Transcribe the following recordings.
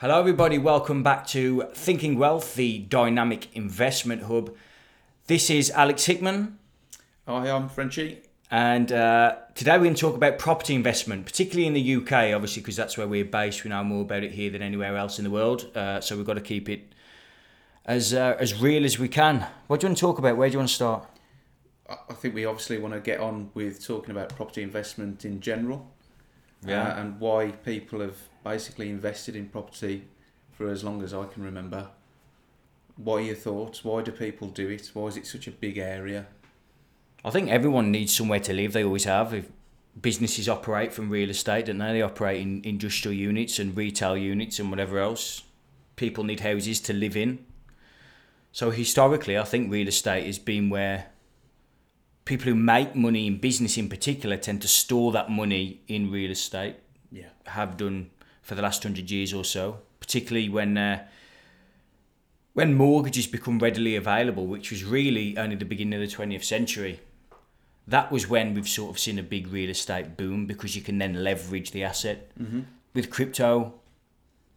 Hello, everybody. Welcome back to Thinking Wealth, the dynamic investment hub. This is Alex Hickman, Hi, I'm Frenchie. and uh, today we're going to talk about property investment, particularly in the UK, obviously, because that's where we're based. We know more about it here than anywhere else in the world, uh, so we've got to keep it as uh, as real as we can. What do you want to talk about? Where do you want to start? I think we obviously want to get on with talking about property investment in general. Yeah. uh, and why people have basically invested in property for as long as I can remember. What are your thoughts? Why do people do it? Why is it such a big area? I think everyone needs somewhere to live. They always have. If businesses operate from real estate, don't they? They operate in industrial units and retail units and whatever else. People need houses to live in. So historically, I think real estate has been where people who make money in business, in particular, tend to store that money in real estate. Yeah. Have done for the last hundred years or so. Particularly when. Uh, when mortgages become readily available, which was really only the beginning of the 20th century, that was when we've sort of seen a big real estate boom because you can then leverage the asset. Mm-hmm. With crypto,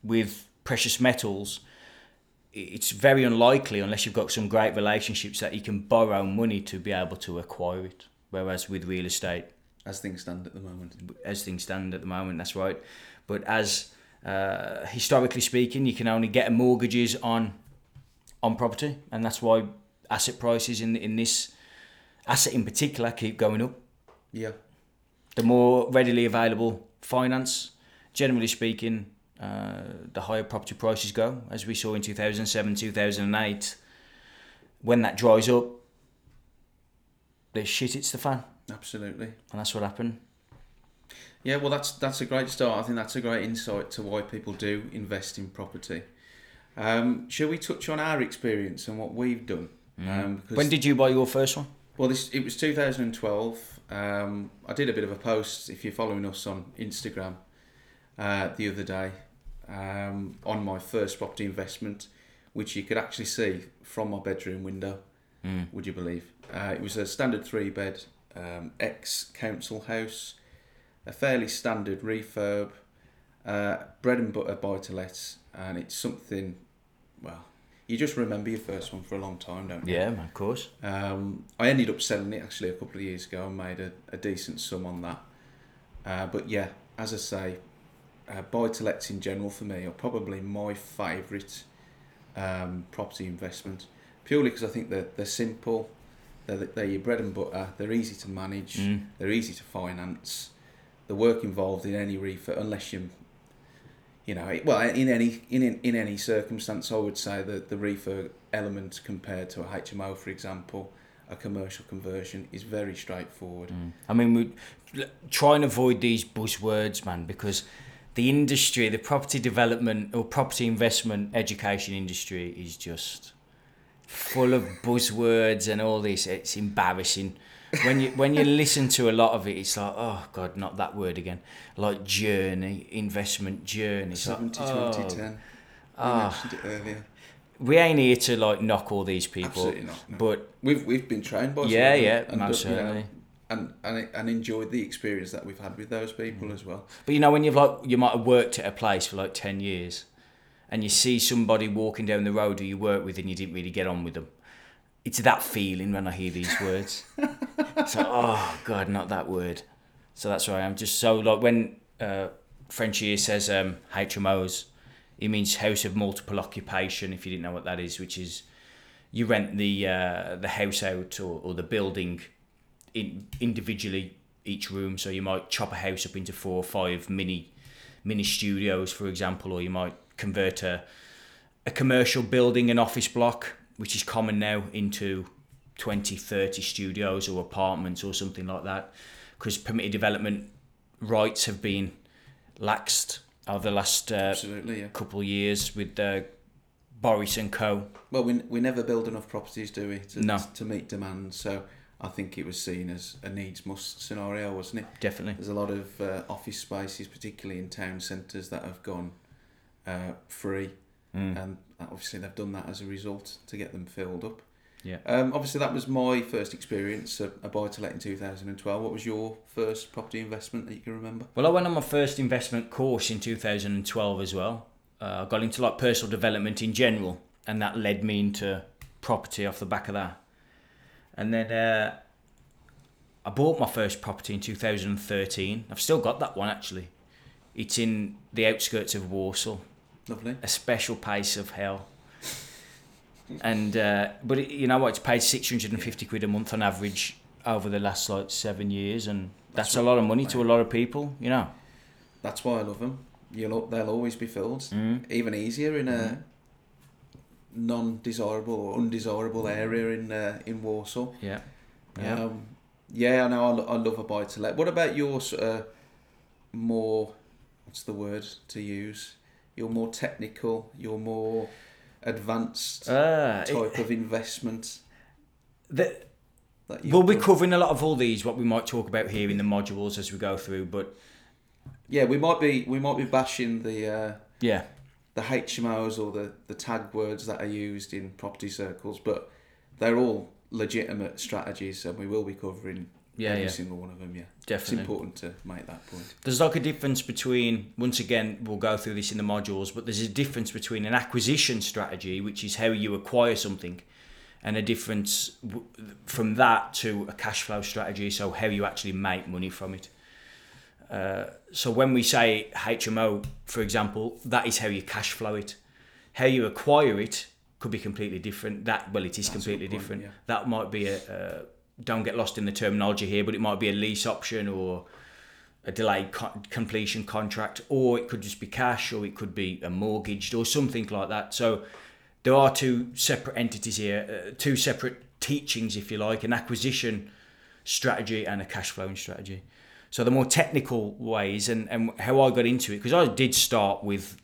with precious metals, it's very unlikely unless you've got some great relationships that you can borrow money to be able to acquire it. Whereas with real estate, As things stand at the moment. as things stand at the moment, that's right. But as uh, historically speaking, you can only get mortgages on on property, and that's why asset prices in in this asset in particular keep going up. Yeah. The more readily available finance, generally speaking, uh, the higher property prices go. As we saw in two thousand seven, two thousand eight, when that dries up, the shit hits the fan, Absolutely. and that's what happened. Yeah, well, that's that's a great start. I think that's a great insight to why people do invest in property. Um, shall we touch on our experience and what we've done? Um, When did you buy your first one? Well, this it was 2012. Um, I did a bit of a post if you're following us on Instagram uh, the other day um, on my first property investment, which you could actually see from my bedroom window. Would you believe? Uh, it was a standard three bed um, ex council house, a fairly standard refurb, uh, bread and butter buy to let, and it's something. Well, you just remember your first one for a long time, don't you? Yeah, of course. Um, I ended up selling it actually a couple of years ago and made a, a decent sum on that. Uh, but yeah, as I say, uh, buy to lets in general for me are probably my favourite um, property investment purely because I think they're, they're simple, they're, they're your bread and butter, they're easy to manage, Mm. they're easy to finance. The work involved in any refurb, unless you, you know, well, in any in in any circumstance, I would say that the refurb element compared to a HMO, for example, a commercial conversion is very straightforward. Mm. I mean, we try and avoid these buzzwords, man, because the industry, the property development or property investment education industry is just full of buzzwords and all this. It's embarrassing. When you when you listen to a lot of it, it's like, oh god, not that word again. Like journey, investment journey. It's like, 70, oh, 20, 10. You Ah. mentioned it earlier. we ain't here to like knock all these people, Absolutely not, no. but We've we've been trained by Yeah, them yeah, and most you know, and, and and enjoyed the experience that we've had with those people Mm. as well. But you know, when you've like you might have worked at a place for like ten years, and you see somebody walking down the road who you work with, and you didn't really get on with them. It's that feeling when I hear these words. it's like, oh god, not that word. So that's why I'm just so like when uh, Frenchie says um, HMOs, he means house of multiple occupation. If you didn't know what that is, which is you rent the uh, the house out or, or the building in, individually each room. So you might chop a house up into four or five mini mini studios, for example, or you might convert a a commercial building, an office block, which is common now, into 20, 30 studios or apartments or something like that. Because permitted development rights have been laxed over the last uh, Absolutely, yeah. couple of years with uh, Boris and Co. Well, we, we never build enough properties, do we, to, No. to meet demand? So I think it was seen as a needs must scenario, wasn't it? Definitely. There's a lot of uh, office spaces, particularly in town centres, that have gone uh, free, Mm. and obviously they've done that as a result to get them filled up. Yeah. Um, obviously, that was my first experience, a, a buy to let in 2012. What was your first property investment that you can remember? Well, I went on my first investment course in 2012 as well. Uh, I got into like personal development in general, and that led me into property off the back of that. And then uh, I bought my first property in 2013. I've still got that one actually. It's in the outskirts of Walsall, Lovely. a special pace of hell. And uh, but it, you know what? It's paid 650 quid a month on average over the last like seven years, and that's, That's a lot of money to a lot of people. You know. That's why I love them. You'll they'll always be filled. Mm. Even easier in a Mhm. non-desirable or undesirable area in uh, in Walsall. Yeah. Yeah. Um, yeah, I know. I, lo- I love a buy to let. What about your of more? What's the word to use? You're more technical. You're more advanced Uh, it- type of investment. the, we'll be covering a lot of all these, what we might talk about here in the modules as we go through. But Yeah, we might be we might be bashing the uh, yeah, the HMOs or the the tag words that are used in property circles, but they're all legitimate strategies, and we will be covering yeah, every yeah, single one of them. Yeah, definitely. it's important to make that point. There's like a difference between, once again, we'll go through this in the modules, but there's a difference between an acquisition strategy, which is how you acquire something, and a difference w- from that to a cash flow strategy, so how you actually make money from it. Uh, so when we say HMO, for example, that is how you cash flow it. How you acquire it could be completely different. That well, it is That's completely point, different. yeah. That might be a. Uh, don't get lost in the terminology here, but it might be a lease option or a delayed co- completion contract, or it could just be cash, or it could be a mortgaged, or something like that. So there are two separate entities here, uh, two separate teachings, if you like, an acquisition strategy and a cash flowing strategy. So the more technical ways and, and how I got into it, because I did start with,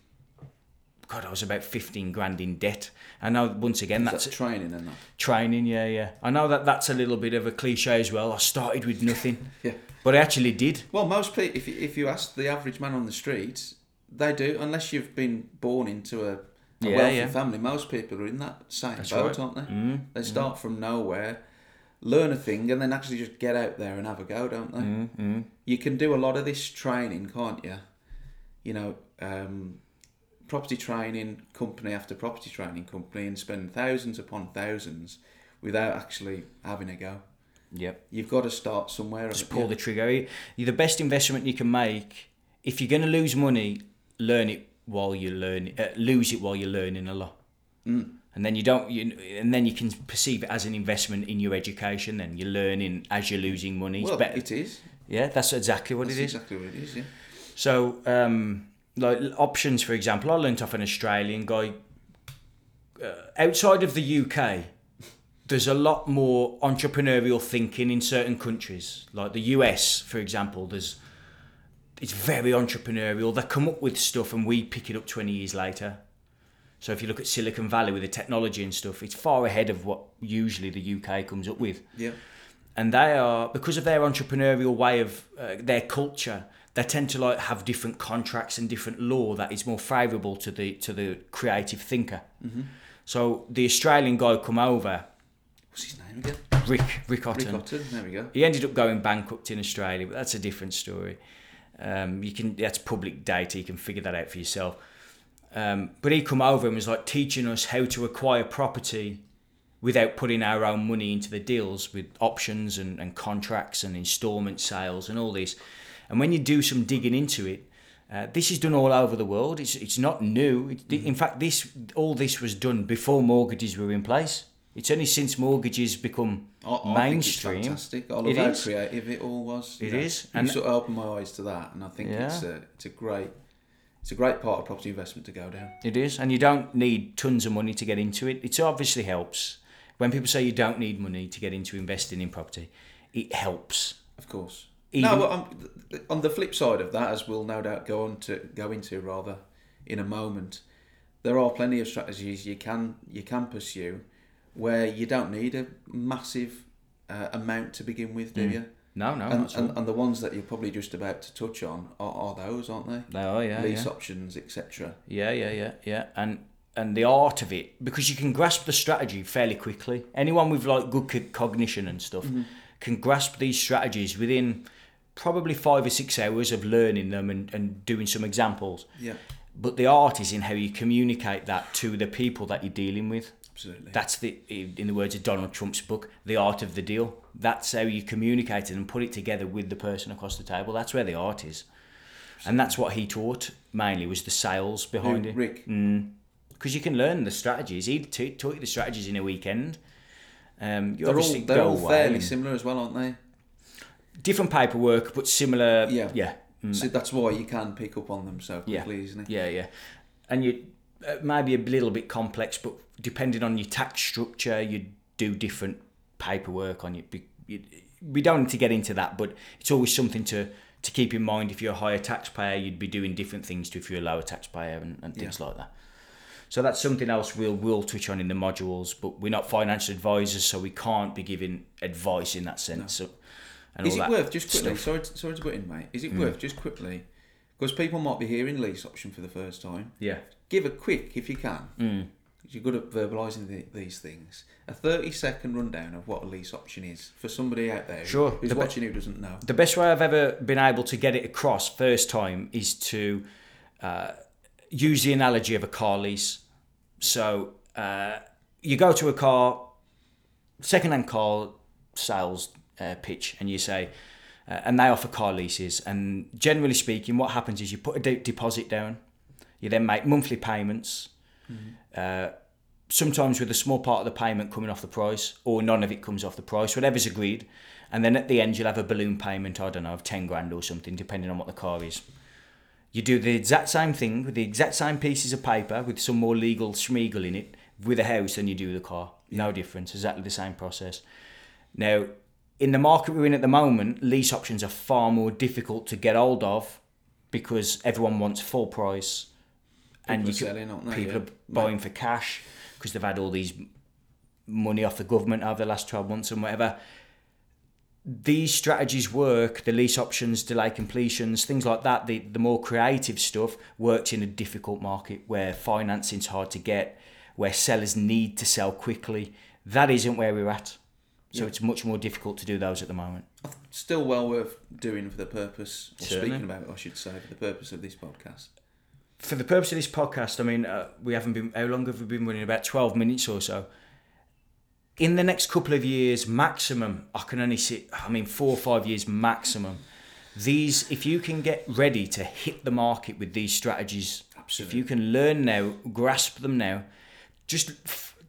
God, I was about 15 grand in debt. I know, once again, that's That's training and that. training, yeah, yeah. I know that that's a little bit of a cliche as well. I started with nothing, Yeah. but I actually did. Well, most people, if you, if you ask the average man on the street, they do. Unless you've been born into a, a Yeah, wealthy yeah. family, most people are in that same That's boat, right. aren't they? Mm, They start from nowhere, learn a thing, and then actually just get out there and have a go, don't they? mm, mm. You can do a lot of this training, can't you? You know, um, property training company after property training company, and spend thousands upon thousands without actually having a go. Yep. You've got to start somewhere. Just pull the trigger. You're the best investment you can make. If you're going to lose money, learn it while you learn. Uh, lose it while you're learning a lot. Mm. And then you don't. You, and then you can perceive it as an investment in your education. Then you're learning as you're losing money. It's Well, better. it is. yeah, that's exactly what That's it is. exactly what it is. Yeah. So, um, like options, for example, I learnt off an Australian guy. Uh, outside of the UK, there's a lot more entrepreneurial thinking in certain countries, like the US, for example. There's it's very entrepreneurial. They come up with stuff, and we pick it up twenty years later. So if you look at Silicon Valley with the technology and stuff, it's far ahead of what usually the UK comes up with Yeah. and they are because of their entrepreneurial way of uh, their culture they tend to like have different contracts and different law that is more favorable to the to the creative thinker Mm-hmm. so the australian guy come over What's his name again? rick rick Otten. Rick Otten. There we go. he ended up going bankrupt in australia but that's a different story um, you can that's public data you can figure that out for yourself um, but he come over and was like teaching us how to acquire property without putting our own money into the deals with options and, and contracts and installment sales and all this. And when you do some digging into it, uh, this is done all over the world. It's, it's not new. It, In fact, this all this was done before mortgages were in place. It's only since mortgages become I, I Mainstream. Think it's fantastic. I love It how is. creative it all was. It It is, is. You And- sort of opened my eyes to that, and I think it's a it's a great it's a great part of property investment to go down. It is, and you don't need tons of money to get into it. It obviously helps. When people say you don't need money to get into investing in property, it helps. Of course. Even- no, on, on the flip side of that, as we'll no doubt go on to go into rather in a moment, there are plenty of strategies you can you can pursue where you don't need a massive uh, amount to begin with, do Mm. you? No, no, and, and, and the ones that you're probably just about to touch on are, are those, aren't they? They are, yeah, Lease yeah. options, etc. Yeah, yeah, yeah, yeah. And and the art of it because you can grasp the strategy fairly quickly. Anyone with like good cognition and stuff can grasp these strategies within probably five or six hours of learning them and, and doing some examples. Yeah. but the art is in how you communicate that to the people that you're dealing with. Absolutely. That's the, in the words of Donald Trump's book, the art of the deal. That's how you communicate it and put it together with the person across the table. That's where the art is, and that's what he taught mainly was the sales behind Who, it. Rick. Because you can learn the strategies. He t- taught you the strategies in a weekend. Um, you They're all, they're all fairly and- similar as well, aren't they? Different paperwork, but similar. Yeah. yeah, Mm. So that's why you can pick up on them so Yeah. isn't it? Yeah, yeah. And you uh, maybe a little bit complex, but depending on your tax structure, you do different paperwork on it. You- We don't need to get into that, but it's always something to to keep in mind. If you're a higher taxpayer, you'd be doing different things to if you're a lower taxpayer and, and things like that. So that's something else we'll we'll touch on in the modules, but we're not financial advisors, so we can't be giving advice in that sense. So, and Is it worth just quickly? stuff. Mm. Sorry, to, sorry to butt in, mate. Is it worth just quickly? Because people might be hearing lease option for the first time. Yeah. Give a quick, if you can. Mm. You're good at verbalising the, these things. A thirty-second rundown of what a lease option is for somebody out there Sure. who's The be- watching who doesn't know. the best way I've ever been able to get it across first time is to uh, use the analogy of a car lease. So uh, you go to a car, second-hand car sales uh, pitch, and you say, uh, and they offer car leases. And generally speaking, what happens is you put a de- deposit down, you then make monthly payments. Uh, sometimes with a small part of the payment coming off the price, or none of it comes off the price, whatever's agreed. And then at the end, you'll have a balloon payment, I don't know, of 10 grand or something, depending on what the car is. You do the exact same thing with the exact same pieces of paper with some more legal schmeagle in it with a house than you do the car. No difference, exactly the same process. Now, in the market we're in at the moment, lease options are far more difficult to get hold of because everyone wants full price. And People you are selling, people are buying for cash because they've had all these money off the government over the last 12 months and whatever. These strategies work the lease options delay completions things like that the, the more creative stuff works in a difficult market where financing's hard to get where sellers need to sell quickly. That isn't where we're at so it's much more difficult to do those at the moment Still well worth doing for the purpose, or Certainly. speaking about it, I should say, for the purpose of this podcast. for the purpose of this podcast, I mean, uh, we haven't been. How long have we been running? About twelve minutes or so. In the next couple of years, maximum, I can only see. I mean, four or five years maximum. These, if you can get ready to hit the market with these strategies, if you can learn now, grasp them now, just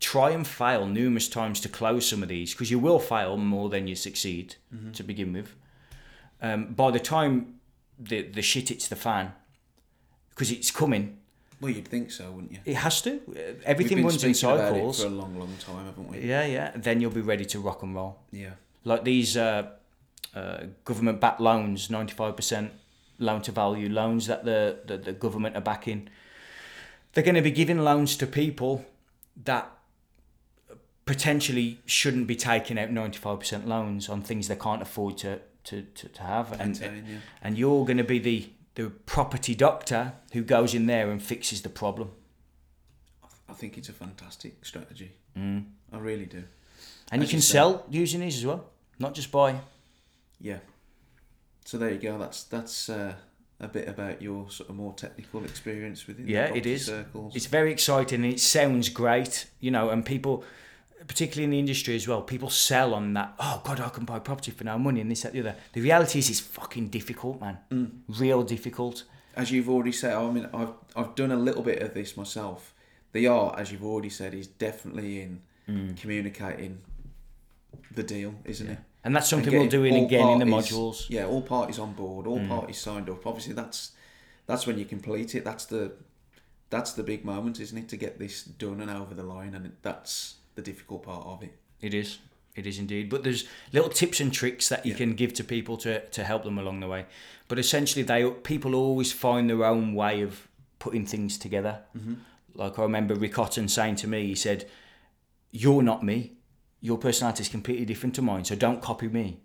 try and fail numerous times to close some of these because you will fail more than you succeed to begin with. Um, by the time the the shit hits the fan, because it's coming, Well, you'd think so, wouldn't you? it has to. Uh, Everything been runs in speaking about it cycles. for a long, long time, haven't we? Yeah, yeah. Then you'll be ready to rock and roll. Yeah. Like these uh, uh, government-backed loans, ninety-five percent loan-to-value loans that the, the the government are backing. They're going to be giving loans to people that potentially shouldn't be taking out ninety-five percent loans on things they can't afford to to, to, to have, and yeah. and you're going to be the the property doctor who goes in there and fixes the problem. I think it's a fantastic strategy. Mm. I really do. And you can you sell using these as well, not just buy. Yeah. So there you go. That's that's uh, a bit about your sort of more technical experience within the Yeah, it property circles. It's very exciting and it sounds great, you know, and people, particularly in the industry as well, people sell on that. Oh God, I can buy property for no money and this, that, the other. The reality is, it's fucking difficult, man. Mm. Real difficult. as you've already said, I mean, I've I've done a little bit of this myself. The art, as you've already said, is definitely in communicating the deal, isn't it? And that's And something we'll do in again in the modules. Yeah, all parties on board, all parties signed up. Obviously, that's that's when you complete it. That's the that's the big moment, isn't it? To get this done and over the line, and that's the difficult part of it. It is. It is indeed. But there's little tips and tricks that you Yeah. can give to people to, to help them along the way. But essentially, they people always find their own way of putting things together. Mm-hmm. Like I remember Rick saying to me, he said, "You're not me. Your personality is completely different to mine. So don't copy me.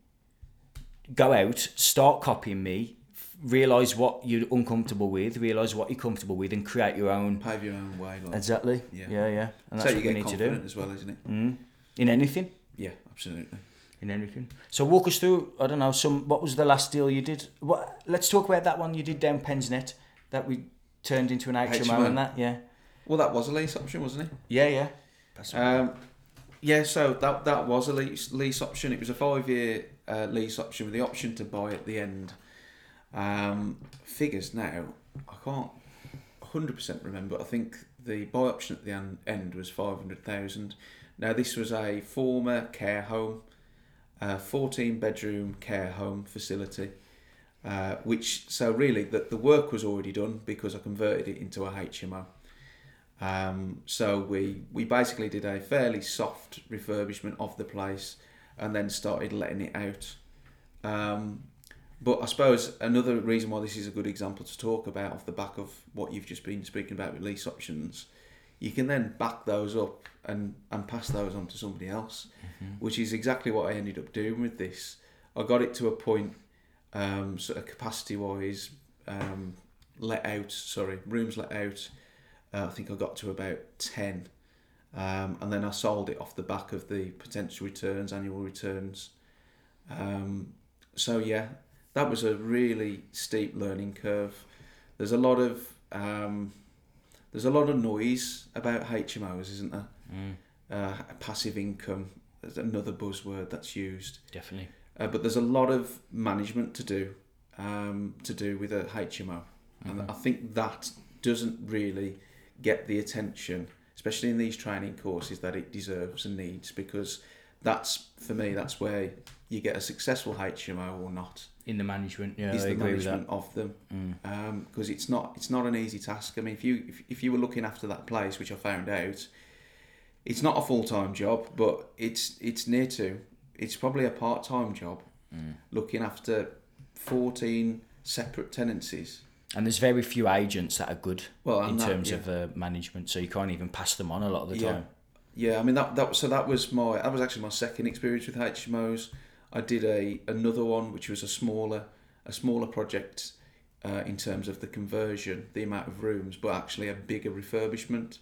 Go out, start copying me." Realize what you're uncomfortable with, realize what you're comfortable with, and create your own. Pave your own way. Like, Exactly. Yeah. Yeah, yeah. And that's so you what we get need to do as well, isn't it? mm. in anything Yeah, absolutely. in anything. So walk us through. I don't know. Some what was the last deal you did? What? Let's talk about that one you did down Pensnet that we turned into an HMO, HMO. and that. Yeah. Well, that was a lease option, wasn't it? Yeah, yeah. That's Um, yeah, so that that was a lease lease option. It was a five year uh, lease option with the option to buy at the end. Um, figures now, I can't hundred percent remember. I think the buy option at the en- end was five hundred thousand. Now this was a former care home, a fourteen bedroom care home facility. Uh, which so really that the work was already done because I converted it into a HMO. Um, so we we basically did a fairly soft refurbishment of the place, and then started letting it out. Um, but I suppose another reason why this is a good example to talk about off the back of what you've just been speaking about with lease options, you can then back those up and, and pass those on to somebody else, which is exactly what I ended up doing with this. I got it to a point, um, sort of capacity wise, um, let out, sorry, rooms let out. Uh, I think I got to about 10. Um, and then I sold it off the back of the potential returns, annual returns. Um, so, yeah, that was a really steep learning curve. There's a lot of um, there's a lot of noise about HMOs, isn't there? Mm, Uh, passive income is another buzzword that's used. definitely. Uh, but there's a lot of management to do um, to do with a HMO, and I think that doesn't really get the attention, especially in these training courses, that it deserves and needs. Because that's for me, that's where you get a successful HMO or not. In the management, yeah, is I the agree with that. management of them Mm. because it's not it's not an easy task. I mean, if you if, if you were looking after that place, which I found out, it's not a full time job, but it's it's near to. It's probably a part time job, Mm. looking after fourteen separate tenancies. And there's very few agents that are good Well, in that- terms yeah. of uh, management, so you can't even pass them on a lot of the Yeah. time. Yeah, I mean that that so that was my that was actually my second experience with HMOs. I did a another one which was a smaller a smaller project uh, in terms of the conversion, the amount of rooms, but actually a bigger refurbishment.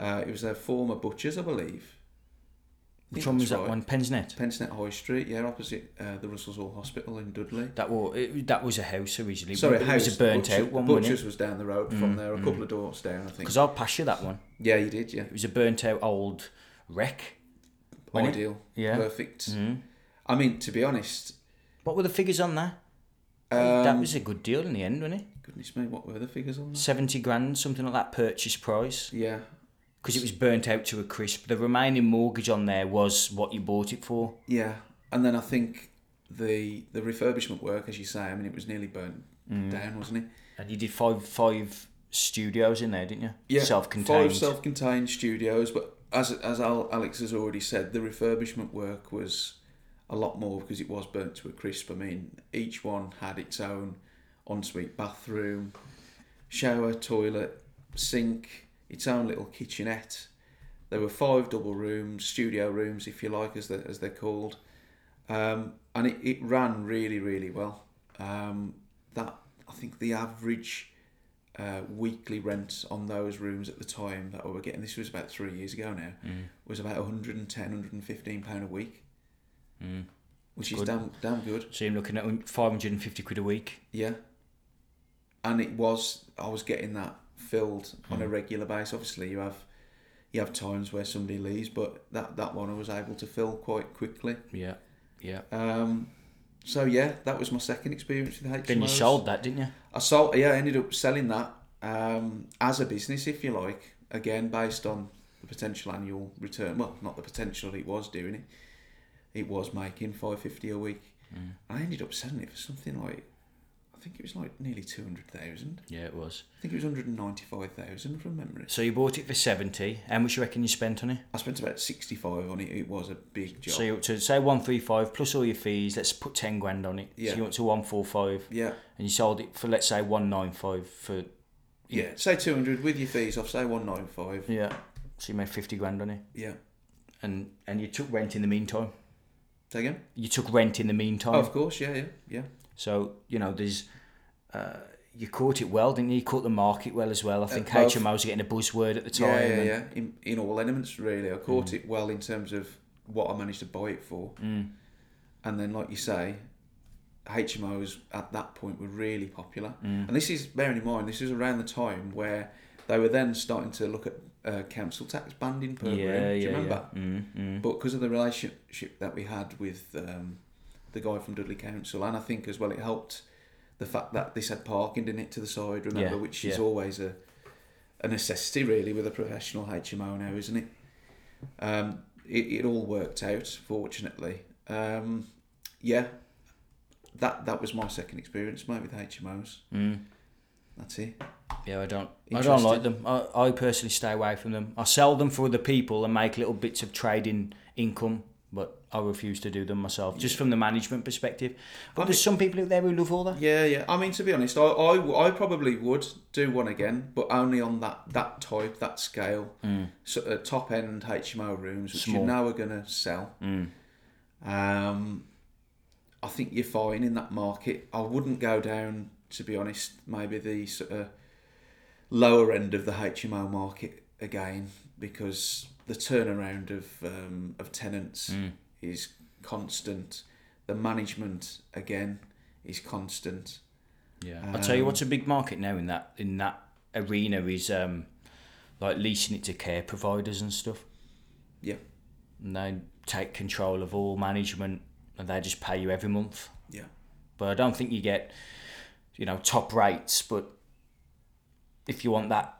Uh, it was a former butcher's, I believe. Which one was that right. one? Pensnet. Pensnet High Street, yeah, opposite uh, the Russell's Hall Hospital in Dudley. That was it, that was a house originally. Sorry, but house. it was a burnt Butcher- out one, Butcher's it? was down the road from there, a couple of doors down, I think. Because I'll pass you that one. Yeah, you did, yeah. It was a burnt out old wreck. wasn't it? Ideal, Yeah. perfect. Mm. I mean, to be honest, What were the figures on that? that um, was a good deal in the end, wasn't it? Goodness me, what were the figures on that? Seventy grand, something like that purchase price. Yeah, Because it was burnt out to a crisp. The remaining mortgage on there was what you bought it for. yeah. And then I think the the refurbishment work, as you say, I mean, it was nearly burnt Mm. down, wasn't it? And you did five five studios in there, didn't you? Yeah, Self-contained. Five self-contained studios, but as as Alex has already said, the refurbishment work was a lot more because it was burnt to a crisp. I mean, each one had its own ensuite bathroom, shower, toilet, sink, its own little kitchenette. There were five double rooms, studio rooms, if you like, as they as they're called, um, and it, it ran really really well. Um, that I think the average uh, weekly rent on those rooms at the time that we were getting, this was about three years ago now, Mm. was about 110, 115 pound a week, Mm. which is damn damn good. So you're looking at five hundred and fifty quid a week. Yeah. And it was I was getting that filled on Hmm. a regular basis. Obviously, you have you have times where somebody leaves, but that that one I was able to fill quite quickly. Yeah, yeah. Um, so yeah, that was my second experience with HMOs. Then you sold that, didn't you? I sold. Yeah, I ended up selling that um, as a business, if you like. Again, based on the potential annual return. Well, not the potential. It was doing it. It was making five fifty a week. Mm. I ended up selling it for something like, I think it was like nearly two hundred thousand. Yeah, it was. I think it was hundred and ninety five thousand from memory. So you bought it for seventy. How much you reckon you spent on it? I spent about sixty five on it. It was a big job. So you're to say one three five plus all your fees. Let's put ten grand on it. Yeah. So you went to one four five, yeah, and you sold it for let's say one nine five for yeah. Say two hundred with your fees off. Say one nine five. yeah. So you made fifty grand on it, Yeah. and and you took rent in the meantime. Say again. You took rent in the meantime. Oh, of course. Yeah, yeah, yeah. So you know, there's uh, you caught it well, didn't you? You caught the market well as well. I think both. HMOs are getting a buzzword at the time. Yeah, yeah, yeah. In, in all elements, really. I caught it well in terms of what I managed to buy it for. Mm. And then, like you say, HMOs at that point were really popular. Mm. And this is, bearing in mind, this is around the time where they were then starting to look at uh, council tax banding per yeah. Do you yeah, remember? yeah. Mm, mm. But because of the relationship that we had with um, the guy from Dudley Council, and I think as well it helped the fact that this had parking in it to the side, remember, which is always a, a necessity really with a professional HMO now, isn't it? Um, it, it all worked out, fortunately. Um, yeah, that that was my second experience, mate, with HMOs. Mm. That's it. Yeah, I don't. I don't like them. I, I personally stay away from them. I sell them for other people and make little bits of trading income, but I refuse to do them myself, just from the management perspective. But I there's some people out there who love all that. Yeah, yeah. I mean, to be honest, I, I, I probably would do one again, but only on that, that type, that scale. Mm. So, uh, top end HMO rooms, which Small. you know are going to sell. Mm. Um, I think you're fine in that market. I wouldn't go down, to be honest, maybe the sort of lower end of the HMO market again, because the turnaround of um, of tenants Mm. is constant. The management again is constant. Yeah, I'll tell you Um, what's a big market now in that in that arena is um, like leasing it to care providers and stuff. Yeah. And they take control of all management, and they just pay you every month. Yeah. But I don't think you get, you know, top rates. But if you want that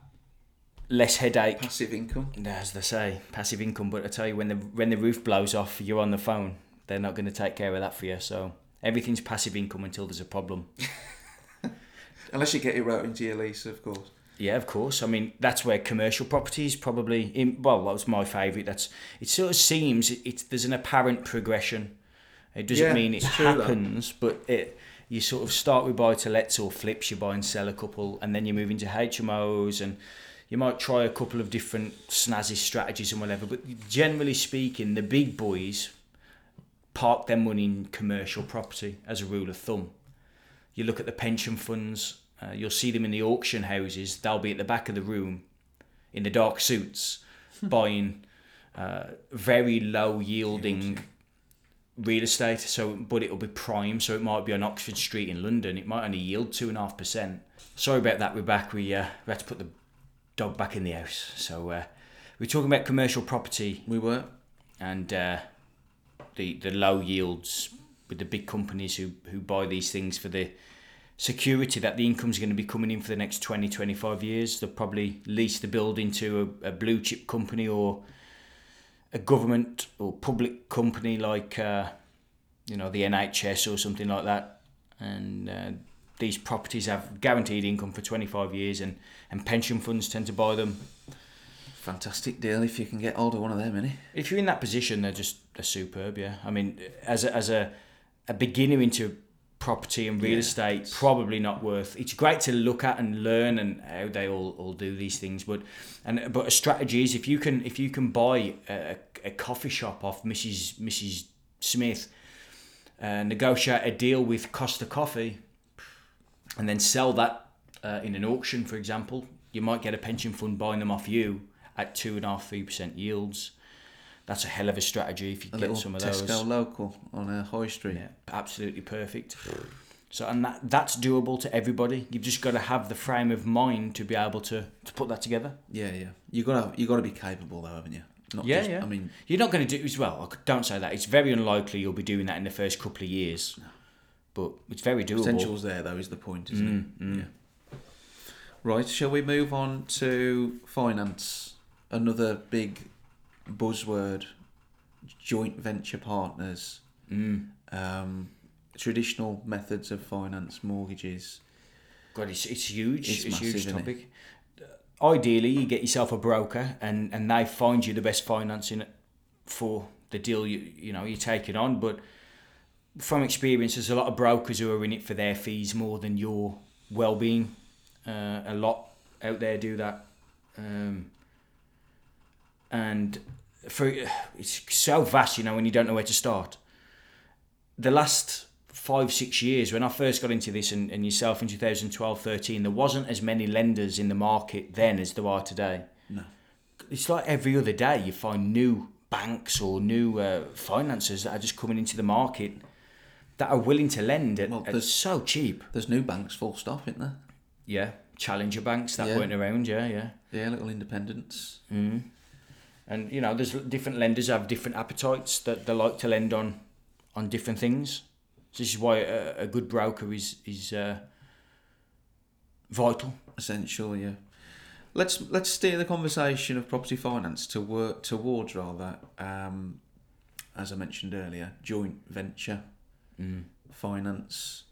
less headache, Passive income. as they say, passive income. But I tell you, when the when the roof blows off, you're on the phone. They're not going to take care of that for you. So everything's passive income until there's a problem. Unless you get it wrote into your lease, of course. Yeah, of course. I mean, that's where commercial property is probably in. Well, that was my favourite. That's it. Sort of seems it, it's there's an apparent progression. It doesn't Yeah, mean it it's true, that. happens, but it you sort of start with buy to lets or flips. You buy and sell a couple, and then you move into HMOs, and you might try a couple of different snazzy strategies and whatever. But generally speaking, the big boys park their money in commercial property as a rule of thumb. You look at the pension funds, uh, you'll see them in the auction houses. They'll be at the back of the room in the dark suits buying uh, very low yielding real estate. So, but it'll be prime. So it might be on Oxford Street in London. It might only yield two and a half percent. Sorry about that. We're back. We uh, we had to put the dog back in the house. So uh, we're talking about commercial property We were. and uh, the the low yields with the big companies who who buy these things for the security that the income's going to be coming in for the next 20 25 years they'll probably lease the building to a, a blue chip company or a government or public company like uh, you know the NHS or something like that and uh, these properties have guaranteed income for 25 years and, and pension funds tend to buy them Fantastic deal if you can get hold of one of them, innit? if you're in that position, they're just they're superb. Yeah, I mean, as a, as a a beginner into property and real Yeah. estate, probably not worth. It's great to look at and learn and how they all, all do these things, but and but a strategy is if you can if you can buy a, a coffee shop off Mrs Mrs Smith, uh, negotiate a deal with Costa Coffee, and then sell that uh, in an auction, for example, you might get a pension fund buying them off you at two and a half, three percent yields. That's a hell of a strategy if you A get some of those. Tesco local on a high street. Yeah, absolutely perfect. So and that that's doable to everybody. You've just got to have the frame of mind to be able to, to put that together. Yeah, yeah. You got to you got to be capable though, haven't you? Not Yeah, just, yeah. I mean, You're not going to do as well. I don't say that. It's very unlikely you'll be doing that in the first couple of years. But it's very doable. potential's there though is the point, isn't it? Mm, mm. Yeah. Right. Shall we move on to finance? Another big buzzword: joint venture partners, Mm. um, traditional methods of finance, mortgages. God, it's, it's huge. It's It's, a huge it? topic. Ideally, you get yourself a broker, and, and they find you the best financing for the deal you you know you're taking on. But from experience, there's a lot of brokers who are in it for their fees more than your well-being. Uh, a lot out there do that, um, and for it's so vast, you know, when you don't know where to start. The last five six years when I first got into this and, and yourself in 2012 13 there wasn't as many lenders in the market then as there are today No. it's like every other day you find new banks or new uh, financiers that are just coming into the market that are willing to lend at, Well, at so cheap. There's new banks, full stop, isn't there? Yeah, challenger banks that Yeah. weren't around. Yeah, yeah. Yeah, little independents. Mm. And you know, there's different lenders have different appetites that they like to lend on, on different things. So this is why a, a good broker is is uh, vital. essential. Yeah. Let's let's steer the conversation of property finance to work towards rather, um, as I mentioned earlier, joint venture Mm. finance.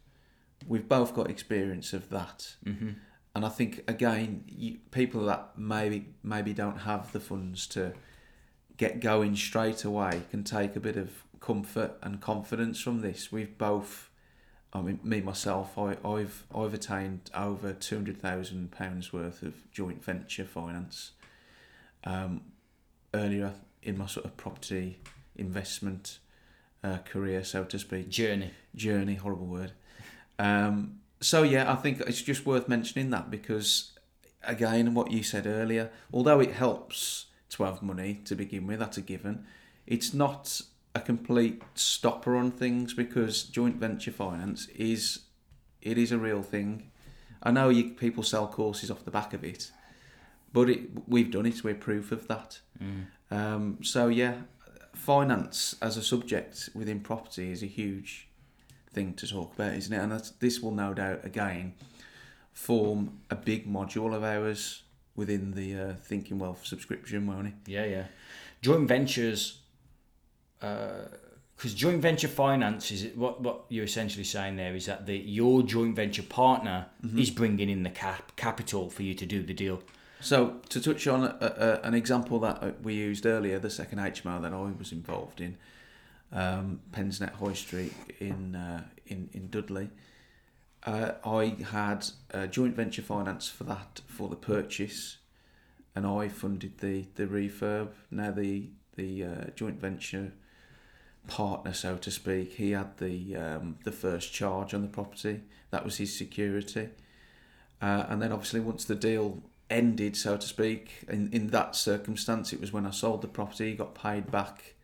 We've both got experience of that, Mm-hmm. And I think again, you, people that maybe maybe don't have the funds to get going straight away can take a bit of comfort and confidence from this. We've both I mean, me myself, I, I've I've attained over two hundred thousand pounds worth of joint venture finance. Um, earlier in my sort of property investment uh, career, so to speak, Journey. journey, horrible word. Um, so yeah, I think it's just worth mentioning that because again, what you said earlier, although it helps to have money to begin with, that's a given. It's not a complete stopper on things because joint venture finance is it is a real thing. I know you people sell courses off the back of it, but it, we've done it. We're proof of that. Mm. Um, so yeah, finance as a subject within property is a huge thing to talk about, isn't it? And that's, this will no doubt again form a big module of ours within the uh, Thinking Wealth subscription, won't it? Yeah, yeah. Joint ventures, because joint venture finance is what what you're essentially saying there is that the your joint venture partner is bringing in the cap capital for you to do the deal. So to touch on a, a, an example that uh, we used earlier, the second HMO that I was involved in, um, Pensnet High Street in uh, in in Dudley. Uh, I had uh, joint venture finance for that for the purchase, and I funded the the refurb. Now the the uh, joint venture partner, so to speak, he had the um, the first charge on the property. That was his security, uh, and then obviously once the deal ended, so to speak, in in that circumstance, it was when I sold the property. He got paid back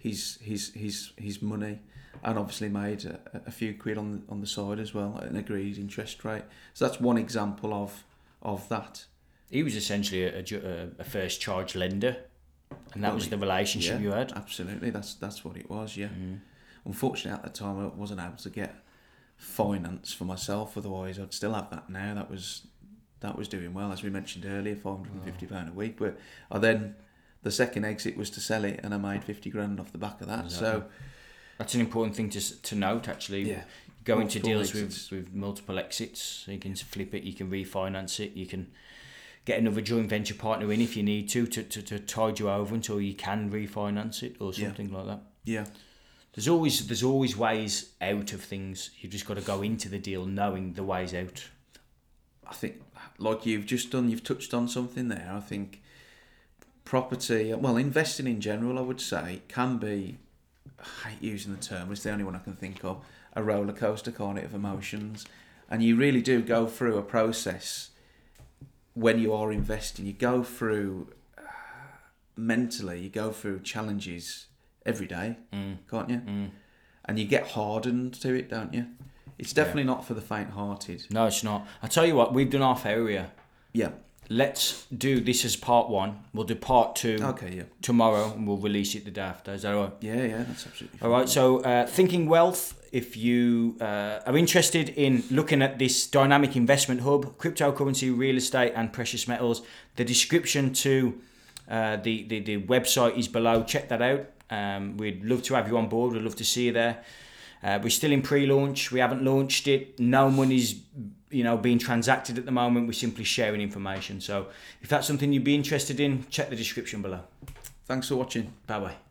his his his his money, and obviously made a, a few quid on the, on the side as well, at an agreed interest rate. So that's one example of of that. He was essentially a, a a, first charge lender, and that Well, was the relationship yeah. you had. Absolutely, that's that's what it was. Yeah. Mm. Unfortunately, at the time, I wasn't able to get finance for myself. Otherwise, I'd still have that now. That was that was doing well, as we mentioned earlier, five hundred and fifty pound a week. But I then the second exit was to sell it, and I made fifty grand off the back of that. So That's an important thing to to note. Actually, yeah, go into Multiple deals exits. with, with multiple exits. You can flip it, you can refinance it, you can get another joint venture partner in if you need to to, to, to tide you over until you can refinance it or Yeah. something like that. yeah, There's always there's always ways out of things. You've just got to go into the deal knowing the ways out. I think like you've just done, you've touched on something there. I think property, well, investing in general, I would say, can be. I hate using the term. It's the only one I can think of. A roller coaster, can't it, of emotions, and you really do go through a process when you are investing. You go through uh, mentally. You go through challenges every day, Mm. can't you? Mm. And you get hardened to it, don't you? It's definitely not for the faint-hearted. No, it's not. I tell you what, we've done our area. Yeah. Let's do this as part one. We'll do part two Okay. Yeah. tomorrow, and we'll release it the day after. Is that all right? Yeah. Yeah. That's absolutely. All right. So, uh, thinking wealth. If you uh, are interested in looking at this dynamic investment hub, cryptocurrency, real estate, and precious metals, the description to uh, the, the the website is below. Check that out. Um, we'd love to have you on board. We'd love to see you there. Uh, we're still in pre-launch. We haven't launched it. No money's you know being transacted at the moment. We're simply sharing information. So if that's something you'd be interested in, check the description below. Thanks for watching. Bye bye.